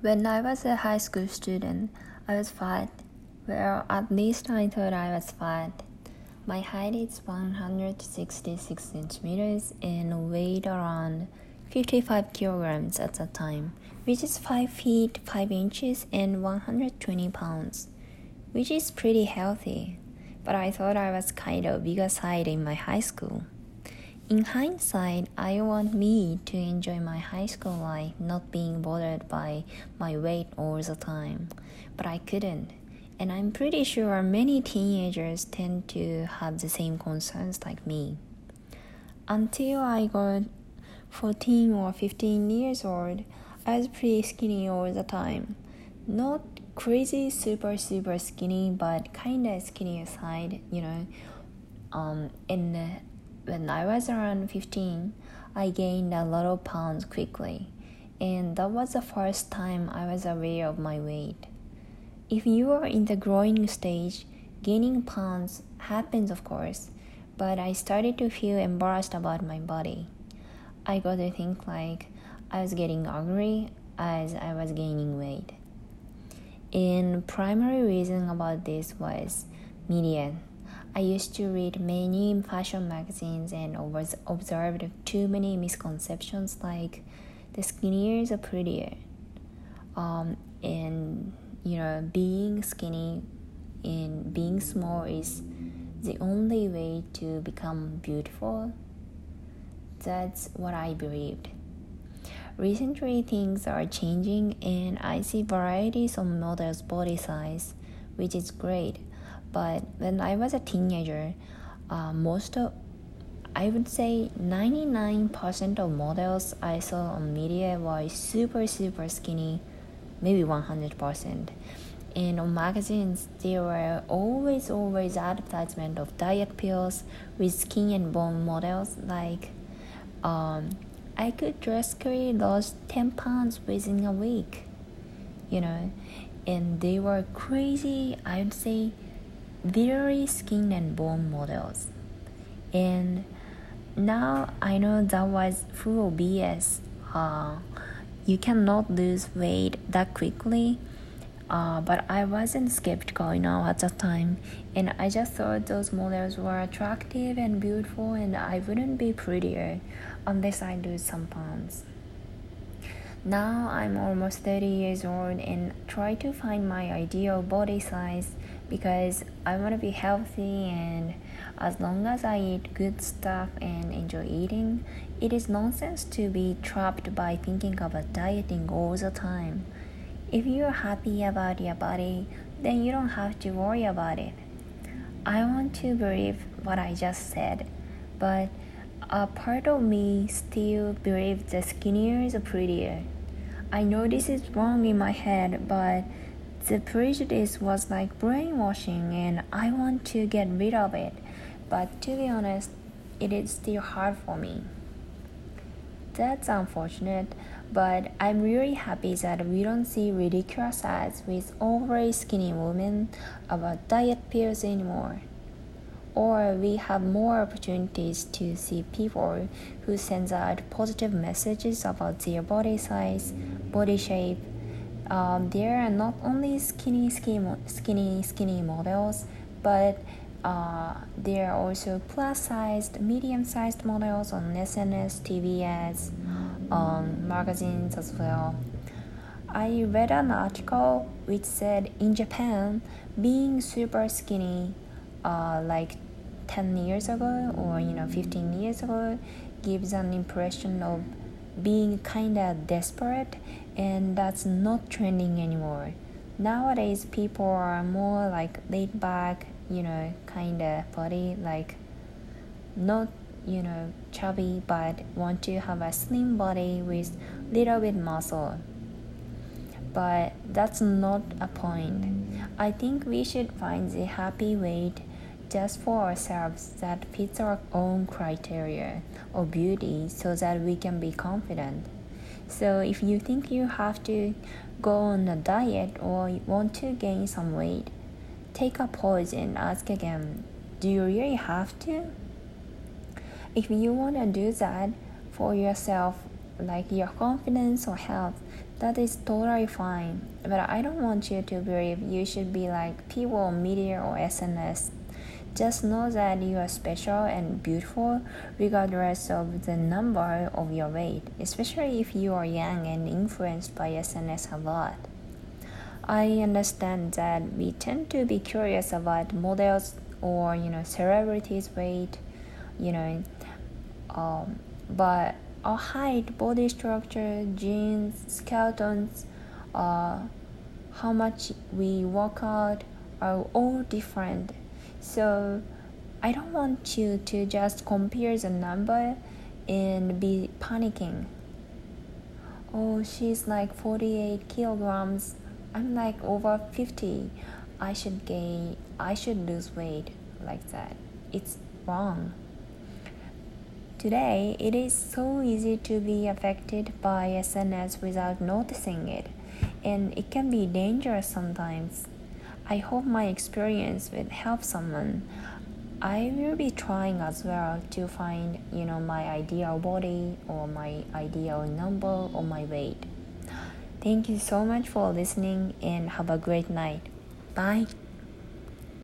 When I was a high school student, I was fat. Well, at least I thought I was fat. My height is 166 centimeters and weighed around 55 kilograms at the time, which is 5 feet 5 inches and 120 pounds, which is pretty healthy. But I thought I was kind of bigger side in my high school. In hindsight, I want me to enjoy my high school life, not being bothered by my weight all the time. But I couldn't. And I'm pretty sure many teenagers tend to have the same concerns like me. Until I got 14 or 15 years old, I was pretty skinny all the time. Not crazy, super, super skinny, but kinda skinny aside, you know. Um, and when I was around 15, I gained a lot of pounds quickly, and that was the first time I was aware of my weight. If you are in the growing stage, gaining pounds happens, of course, but I started to feel embarrassed about my body. I got to think like I was getting ugly as I was gaining weight. And primary reason about this was media I used to read many fashion magazines and observed too many misconceptions like the skinnier the prettier. Um, and you know, being skinny and being small is the only way to become beautiful. That's what I believed. Recently, things are changing, and I see varieties of models' body size, which is great. But when I was a teenager, uh, most of I would say 99% of models I saw on media were super super skinny, maybe 100%. And on magazines, there were always always advertisement of diet pills with skin and bone models like um, I could drastically lose 10 pounds within a week, you know, and they were crazy, I would say very skin and bone models. And now I know that was full of BS. Uh, you cannot lose weight that quickly. Uh, but I wasn't skeptical enough at the time, and I just thought those models were attractive and beautiful, and I wouldn't be prettier unless I lose some pounds. Now I'm almost 30 years old and try to find my ideal body size because I want to be healthy and as long as I eat good stuff and enjoy eating, it is nonsense to be trapped by thinking about dieting all the time. If you're happy about your body, then you don't have to worry about it. I want to believe what I just said, but a part of me still believes the skinnier is prettier. I know this is wrong in my head, but the prejudice was like brainwashing, and I want to get rid of it. But to be honest, it is still hard for me. That's unfortunate, but I'm really happy that we don't see ridiculous ads with overly skinny women about diet pills anymore. Or we have more opportunities to see people who send out positive messages about their body size, body shape, um, there are not only skinny, skinny, skinny, skinny models, but uh, there are also plus-sized, medium-sized models on SNS, TV ads, on magazines as well. I read an article which said in Japan, being super skinny, uh, like 10 years ago or you know 15 years ago, gives an impression of being kinda desperate and that's not trending anymore. Nowadays, people are more like laid back, you know, kind of body, like not, you know, chubby, but want to have a slim body with little bit muscle. But that's not a point. I think we should find the happy weight just for ourselves that fits our own criteria of beauty so that we can be confident. So if you think you have to go on a diet or want to gain some weight, take a pause and ask again, do you really have to? If you want to do that for yourself, like your confidence or health, that is totally fine. But I don't want you to believe you should be like people on media or SNS. Just know that you are special and beautiful regardless of the number of your weight, especially if you are young and influenced by SNS a lot. I understand that we tend to be curious about models or you know celebrities' weight, you know, um, but our height, body structure, genes, skeletons, uh, how much we work out are all different. So I don't want you to just compare the number and be panicking. Oh, she's like 48 kilograms. I'm like over 50. I should gain, I should lose weight like that. It's wrong. Today, it is so easy to be affected by SNS without noticing it, and it can be dangerous sometimes. I hope my experience will help someone. I will be trying as well to find, you know, my ideal body or my ideal number or my weight. Thank you so much for listening and have a great night. Bye.